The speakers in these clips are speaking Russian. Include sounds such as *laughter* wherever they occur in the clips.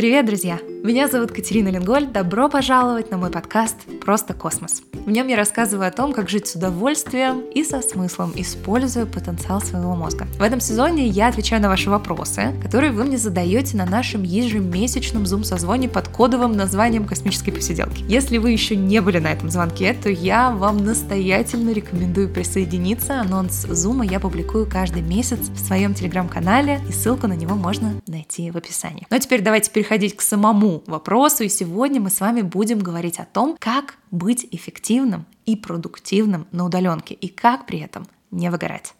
Привет, друзья! Меня зовут Катерина Ленголь. Добро пожаловать на мой подкаст «Просто космос». В нем я рассказываю о том, как жить с удовольствием и со смыслом, используя потенциал своего мозга. В этом сезоне я отвечаю на ваши вопросы, которые вы мне задаете на нашем ежемесячном зум-созвоне под кодовым названием «Космические посиделки». Если вы еще не были на этом звонке, то я вам настоятельно рекомендую присоединиться. Анонс зума я публикую каждый месяц в своем телеграм-канале, и ссылку на него можно найти в описании. Ну а теперь давайте переходить к самому вопросу, и сегодня мы с вами будем говорить о том, как быть эффективным и продуктивным на удаленке, и как при этом не выгорать.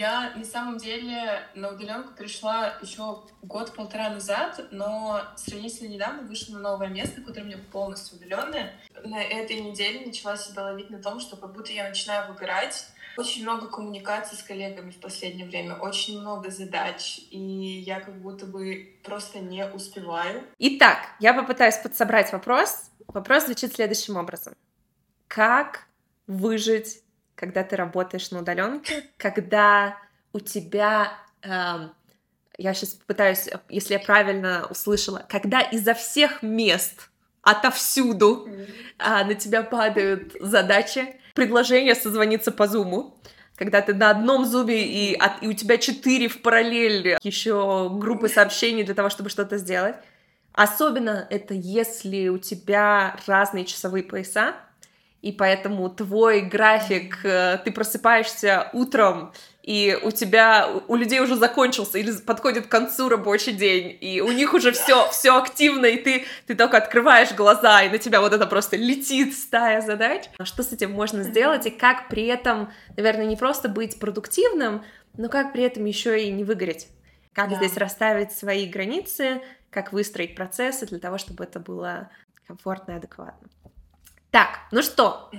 Я на самом деле на удаленку пришла еще год-полтора назад, но сравнительно недавно вышла на новое место, которое меня полностью удаленное. На этой неделе начала себя ловить на том, что как будто я начинаю выгорать. Очень много коммуникаций с коллегами в последнее время, очень много задач, и я как будто бы просто не успеваю. Итак, я попытаюсь подсобрать вопрос. Вопрос звучит следующим образом. Как выжить когда ты работаешь на удаленке, когда у тебя, э, я сейчас пытаюсь, если я правильно услышала, когда изо всех мест, отовсюду э, на тебя падают задачи, предложение созвониться по зуму, когда ты на одном зубе и, от, и у тебя четыре в параллель еще группы сообщений для того, чтобы что-то сделать. Особенно это если у тебя разные часовые пояса, и поэтому твой график, э, ты просыпаешься утром, и у тебя, у людей уже закончился или подходит к концу рабочий день, и у них уже все, все активно, и ты, ты только открываешь глаза, и на тебя вот это просто летит стая задач. А что с этим можно сделать, и как при этом, наверное, не просто быть продуктивным, но как при этом еще и не выгореть? Как да. здесь расставить свои границы, как выстроить процессы для того, чтобы это было комфортно и адекватно. Так, ну что,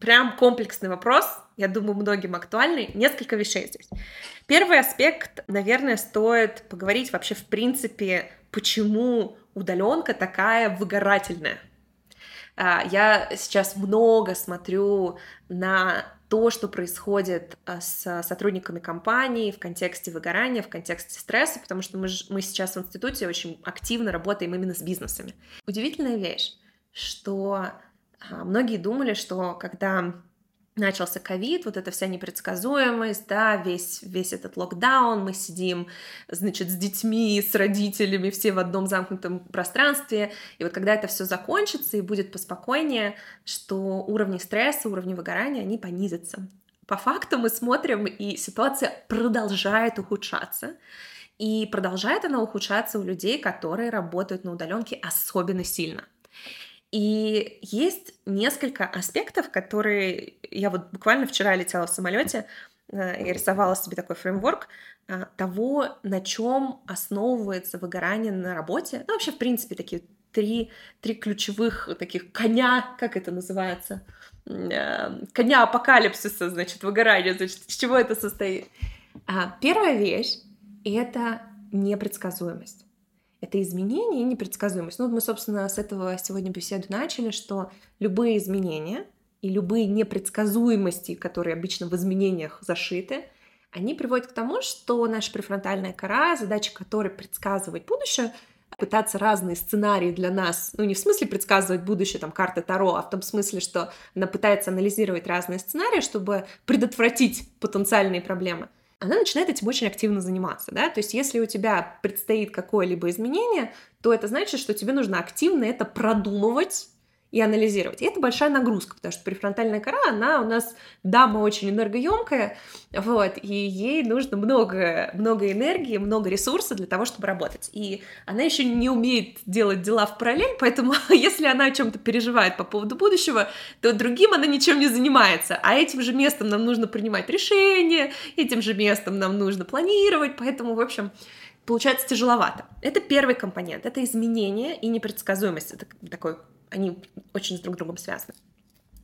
прям комплексный вопрос, я думаю, многим актуальный. Несколько вещей здесь. Первый аспект, наверное, стоит поговорить вообще в принципе, почему удаленка такая выгорательная. А, я сейчас много смотрю на то, что происходит а, с сотрудниками компании в контексте выгорания, в контексте стресса, потому что мы, мы сейчас в институте очень активно работаем именно с бизнесами. Удивительная вещь, что многие думали, что когда начался ковид, вот эта вся непредсказуемость, да, весь, весь этот локдаун, мы сидим, значит, с детьми, с родителями, все в одном замкнутом пространстве, и вот когда это все закончится и будет поспокойнее, что уровни стресса, уровни выгорания, они понизятся. По факту мы смотрим, и ситуация продолжает ухудшаться, и продолжает она ухудшаться у людей, которые работают на удаленке особенно сильно. И есть несколько аспектов, которые я вот буквально вчера летела в самолете э, и рисовала себе такой фреймворк э, того, на чем основывается выгорание на работе. Ну, вообще, в принципе, такие три, три ключевых таких коня, как это называется, э, коня апокалипсиса, значит, выгорания, значит, из чего это состоит. А, первая вещь — это непредсказуемость это изменение и непредсказуемость. Ну, мы, собственно, с этого сегодня беседу начали, что любые изменения и любые непредсказуемости, которые обычно в изменениях зашиты, они приводят к тому, что наша префронтальная кора, задача которой предсказывать будущее, пытаться разные сценарии для нас, ну не в смысле предсказывать будущее, там, карты Таро, а в том смысле, что она пытается анализировать разные сценарии, чтобы предотвратить потенциальные проблемы — она начинает этим очень активно заниматься, да, то есть если у тебя предстоит какое-либо изменение, то это значит, что тебе нужно активно это продумывать, и анализировать. И это большая нагрузка, потому что префронтальная кора, она у нас дама очень энергоемкая, вот, и ей нужно много, много энергии, много ресурсов для того, чтобы работать. И она еще не умеет делать дела в параллель, поэтому *laughs* если она о чем-то переживает по поводу будущего, то другим она ничем не занимается, а этим же местом нам нужно принимать решения, этим же местом нам нужно планировать, поэтому, в общем, получается тяжеловато. Это первый компонент, это изменение и непредсказуемость, это такой они очень с друг другом связаны.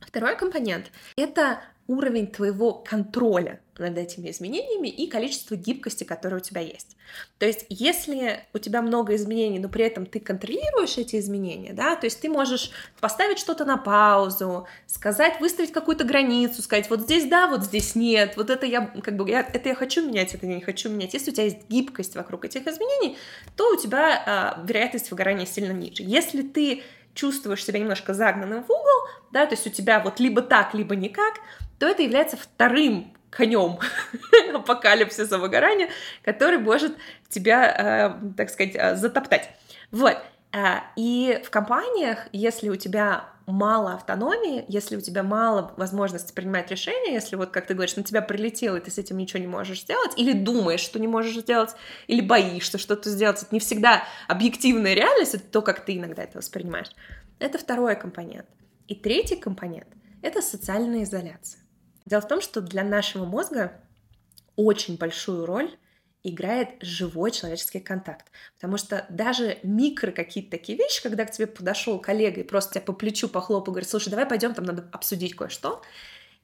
Второй компонент — это уровень твоего контроля над этими изменениями и количество гибкости, которое у тебя есть. То есть, если у тебя много изменений, но при этом ты контролируешь эти изменения, да, то есть ты можешь поставить что-то на паузу, сказать, выставить какую-то границу, сказать, вот здесь да, вот здесь нет, вот это я, как бы, я, это я хочу менять, это я не хочу менять. Если у тебя есть гибкость вокруг этих изменений, то у тебя а, вероятность выгорания сильно ниже. Если ты чувствуешь себя немножко загнанным в угол, да, то есть у тебя вот либо так, либо никак, то это является вторым конем *laughs* апокалипсиса выгорания, который может тебя, э, так сказать, э, затоптать. Вот. Э, и в компаниях, если у тебя мало автономии, если у тебя мало возможности принимать решения, если вот, как ты говоришь, на тебя прилетело, и ты с этим ничего не можешь сделать, или думаешь, что не можешь сделать, или боишься что-то сделать, это не всегда объективная реальность, это то, как ты иногда это воспринимаешь. Это второй компонент. И третий компонент — это социальная изоляция. Дело в том, что для нашего мозга очень большую роль играет живой человеческий контакт. Потому что даже микро какие-то такие вещи, когда к тебе подошел коллега и просто тебя по плечу похлопал, говорит, слушай, давай пойдем, там надо обсудить кое-что,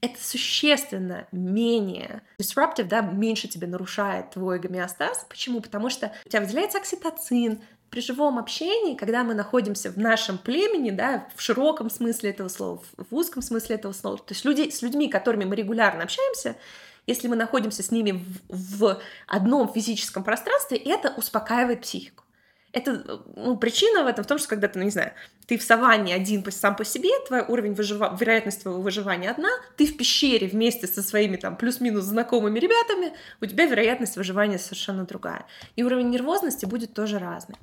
это существенно менее disruptive, да, меньше тебе нарушает твой гомеостаз. Почему? Потому что у тебя выделяется окситоцин, при живом общении, когда мы находимся в нашем племени, да, в широком смысле этого слова, в узком смысле этого слова, то есть люди, с людьми, которыми мы регулярно общаемся, если мы находимся с ними в, в одном физическом пространстве, это успокаивает психику. Это ну, причина в этом в том, что когда ты, ну, не знаю, ты в саванне один сам по себе, твой уровень выжива... вероятность твоего выживания одна, ты в пещере вместе со своими там плюс-минус знакомыми ребятами, у тебя вероятность выживания совершенно другая. И уровень нервозности будет тоже разный.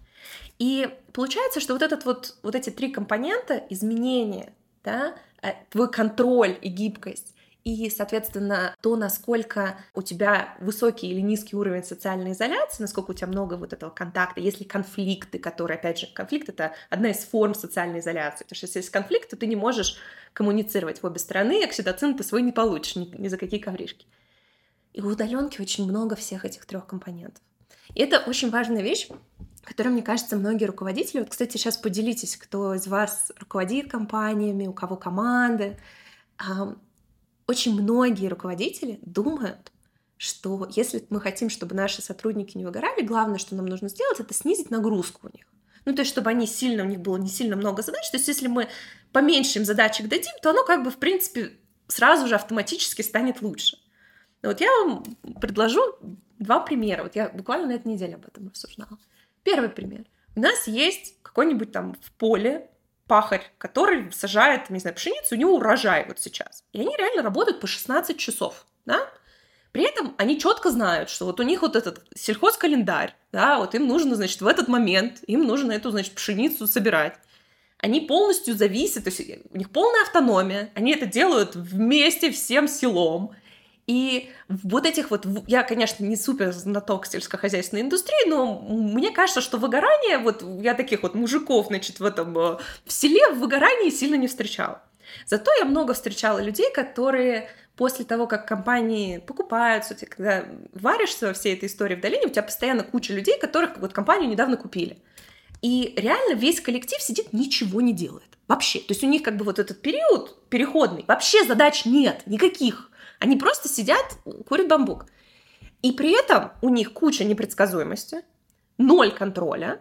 И получается, что вот, этот вот, вот эти три компонента, изменения, да, э, твой контроль и гибкость, и, соответственно, то, насколько у тебя высокий или низкий уровень социальной изоляции, насколько у тебя много вот этого контакта, если конфликты, которые, опять же, конфликт — это одна из форм социальной изоляции, потому что если есть конфликт, то ты не можешь коммуницировать в обе стороны, окситоцин ты свой не получишь ни, ни за какие ковришки. И у удаленки очень много всех этих трех компонентов. И это очень важная вещь, которую, мне кажется, многие руководители... Вот, кстати, сейчас поделитесь, кто из вас руководит компаниями, у кого команды. Очень многие руководители думают, что если мы хотим, чтобы наши сотрудники не выгорали, главное, что нам нужно сделать, это снизить нагрузку у них. Ну, то есть, чтобы они сильно, у них было не сильно много задач. То есть, если мы поменьше им задачек дадим, то оно как бы, в принципе, сразу же автоматически станет лучше. Вот я вам предложу два примера. Вот я буквально на этой неделе об этом обсуждала. Первый пример. У нас есть какой-нибудь там в поле пахарь, который сажает, не знаю, пшеницу, у него урожай вот сейчас. И они реально работают по 16 часов, да? При этом они четко знают, что вот у них вот этот сельхозкалендарь, да, вот им нужно, значит, в этот момент, им нужно эту, значит, пшеницу собирать. Они полностью зависят, то есть у них полная автономия, они это делают вместе всем селом. И вот этих вот, я, конечно, не супер знаток сельскохозяйственной индустрии, но мне кажется, что выгорание, вот я таких вот мужиков, значит, в этом, э, в селе в выгорании сильно не встречала. Зато я много встречала людей, которые после того, как компании покупаются, ты когда варишься во всей этой истории в долине, у тебя постоянно куча людей, которых вот компанию недавно купили. И реально весь коллектив сидит, ничего не делает. Вообще. То есть у них как бы вот этот период переходный, вообще задач нет, никаких. Они просто сидят, курят бамбук. И при этом у них куча непредсказуемости, ноль контроля,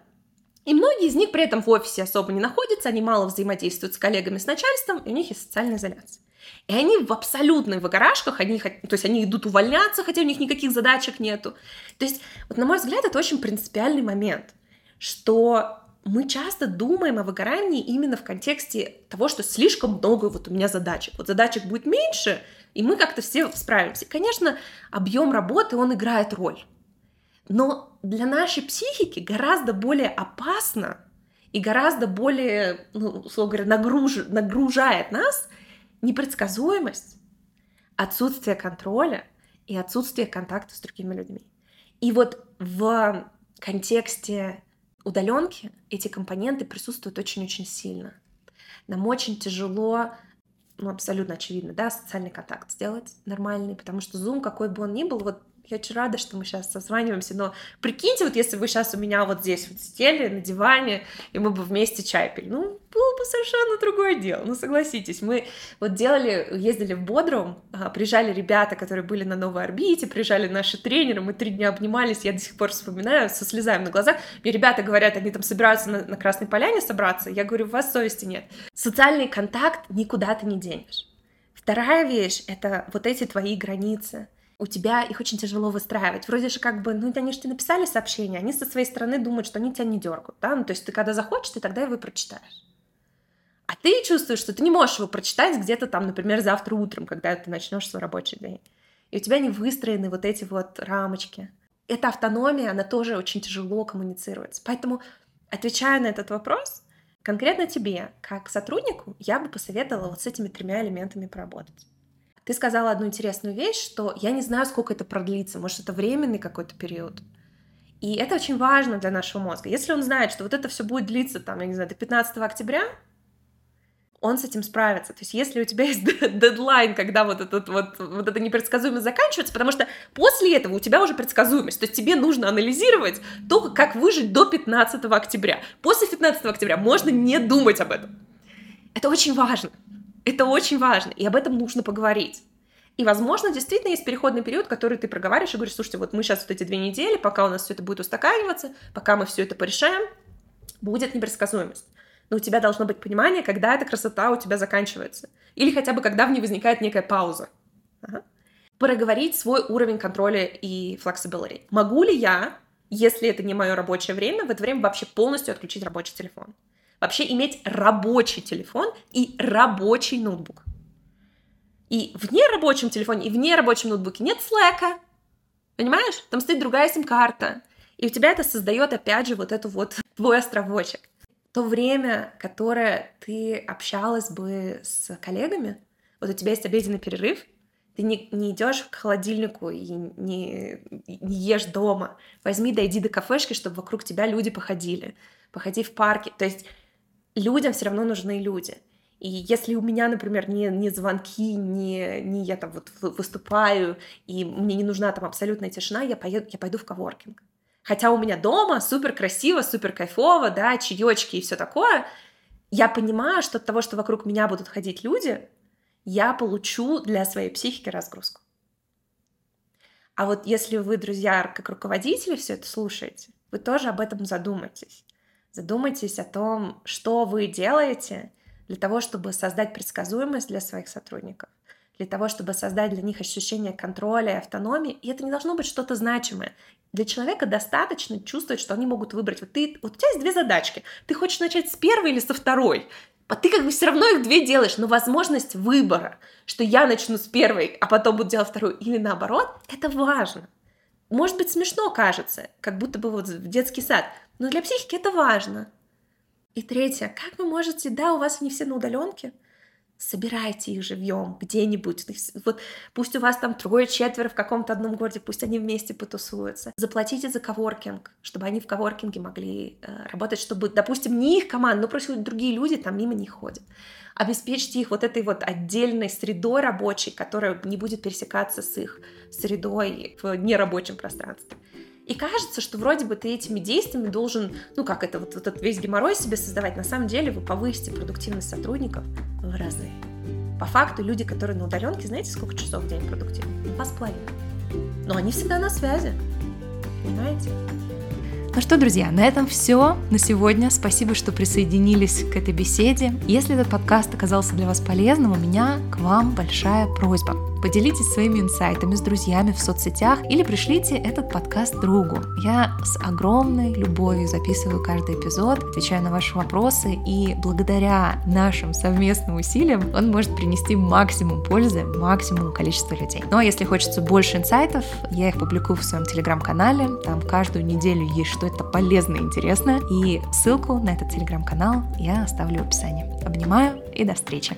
и многие из них при этом в офисе особо не находятся, они мало взаимодействуют с коллегами, с начальством, и у них есть социальная изоляция. И они в абсолютных выгорашках, они, то есть они идут увольняться, хотя у них никаких задачек нету. То есть, вот, на мой взгляд, это очень принципиальный момент, что мы часто думаем о выгорании именно в контексте того, что слишком много вот у меня задачек. Вот задачек будет меньше, и мы как-то все справимся. Конечно, объем работы, он играет роль. Но для нашей психики гораздо более опасно и гораздо более, ну, условно говоря, нагруж... нагружает нас непредсказуемость, отсутствие контроля и отсутствие контакта с другими людьми. И вот в контексте удаленки эти компоненты присутствуют очень-очень сильно. Нам очень тяжело ну, абсолютно очевидно, да, социальный контакт сделать нормальный, потому что Zoom, какой бы он ни был, вот Я очень рада, что мы сейчас созваниваемся, но прикиньте, вот если вы сейчас у меня вот здесь вот сидели на диване, и мы бы вместе чай пили, ну, было бы совершенно другое дело, ну, согласитесь. Мы вот делали, ездили в Бодрум, а, приезжали ребята, которые были на новой орбите, приезжали наши тренеры, мы три дня обнимались, я до сих пор вспоминаю, со слезами на глазах. Мне ребята говорят, они там собираются на, на Красной Поляне собраться, я говорю, у вас совести нет. Социальный контакт никуда ты не денешь. Вторая вещь — это вот эти твои границы — у тебя их очень тяжело выстраивать. Вроде же как бы, ну, они же тебе написали сообщение, они со своей стороны думают, что они тебя не дергают, да, ну, то есть ты когда захочешь, ты тогда его прочитаешь. А ты чувствуешь, что ты не можешь его прочитать где-то там, например, завтра утром, когда ты начнешь свой рабочий день. И у тебя не выстроены вот эти вот рамочки. Эта автономия, она тоже очень тяжело коммуницируется. Поэтому, отвечая на этот вопрос, конкретно тебе, как сотруднику, я бы посоветовала вот с этими тремя элементами поработать. Ты сказала одну интересную вещь, что я не знаю, сколько это продлится, может, это временный какой-то период. И это очень важно для нашего мозга. Если он знает, что вот это все будет длиться, там, я не знаю, до 15 октября, он с этим справится. То есть если у тебя есть дедлайн, когда вот, этот, вот, вот это непредсказуемость заканчивается, потому что после этого у тебя уже предсказуемость, то есть тебе нужно анализировать то, как выжить до 15 октября. После 15 октября можно не думать об этом. Это очень важно. Это очень важно, и об этом нужно поговорить. И, возможно, действительно есть переходный период, который ты проговариваешь и говоришь, слушайте, вот мы сейчас вот эти две недели, пока у нас все это будет устаканиваться, пока мы все это порешаем, будет непредсказуемость но у тебя должно быть понимание, когда эта красота у тебя заканчивается. Или хотя бы когда в ней возникает некая пауза. Ага. Проговорить свой уровень контроля и flexibility. Могу ли я, если это не мое рабочее время, в это время вообще полностью отключить рабочий телефон? Вообще иметь рабочий телефон и рабочий ноутбук. И в нерабочем телефоне, и в нерабочем ноутбуке нет слэка. Понимаешь? Там стоит другая сим-карта. И у тебя это создает, опять же, вот эту вот *laughs* твой островочек то время, которое ты общалась бы с коллегами, вот у тебя есть обеденный перерыв, ты не, не идешь к холодильнику и не, не ешь дома. Возьми, дойди до кафешки, чтобы вокруг тебя люди походили. Походи в парке. То есть людям все равно нужны люди. И если у меня, например, не, не звонки, не, не я там вот выступаю, и мне не нужна там абсолютная тишина, я, поеду, я пойду в коворкинг. Хотя у меня дома супер красиво, супер кайфово, да, чаечки и все такое, я понимаю, что от того, что вокруг меня будут ходить люди, я получу для своей психики разгрузку. А вот если вы, друзья, как руководители все это слушаете, вы тоже об этом задумайтесь. Задумайтесь о том, что вы делаете для того, чтобы создать предсказуемость для своих сотрудников, для того, чтобы создать для них ощущение контроля и автономии. И это не должно быть что-то значимое. Для человека достаточно чувствовать, что они могут выбрать. Вот, ты, вот у тебя есть две задачки. Ты хочешь начать с первой или со второй? А ты как бы все равно их две делаешь, но возможность выбора, что я начну с первой, а потом буду делать вторую, или наоборот, это важно. Может быть, смешно кажется, как будто бы вот в детский сад, но для психики это важно. И третье, как вы можете, да, у вас они все на удаленке, собирайте их живьем где-нибудь. Вот пусть у вас там трое-четверо в каком-то одном городе, пусть они вместе потусуются. Заплатите за коворкинг, чтобы они в коворкинге могли э, работать, чтобы, допустим, не их команда, но просто другие люди там мимо не ходят. Обеспечьте их вот этой вот отдельной средой рабочей, которая не будет пересекаться с их средой в нерабочем пространстве. И кажется, что вроде бы ты этими действиями должен, ну как это, вот, вот этот весь геморрой себе создавать. На самом деле вы повысите продуктивность сотрудников в разы. По факту люди, которые на удаленке, знаете, сколько часов в день продуктивны? Два с половиной. Но они всегда на связи. Понимаете? Ну что, друзья, на этом все на сегодня. Спасибо, что присоединились к этой беседе. Если этот подкаст оказался для вас полезным, у меня к вам большая просьба. Поделитесь своими инсайтами с друзьями в соцсетях или пришлите этот подкаст другу. Я с огромной любовью записываю каждый эпизод, отвечаю на ваши вопросы, и благодаря нашим совместным усилиям он может принести максимум пользы максимуму количеству людей. Ну а если хочется больше инсайтов, я их публикую в своем телеграм-канале. Там каждую неделю есть что-то полезное и интересное. И ссылку на этот телеграм-канал я оставлю в описании. Обнимаю и до встречи!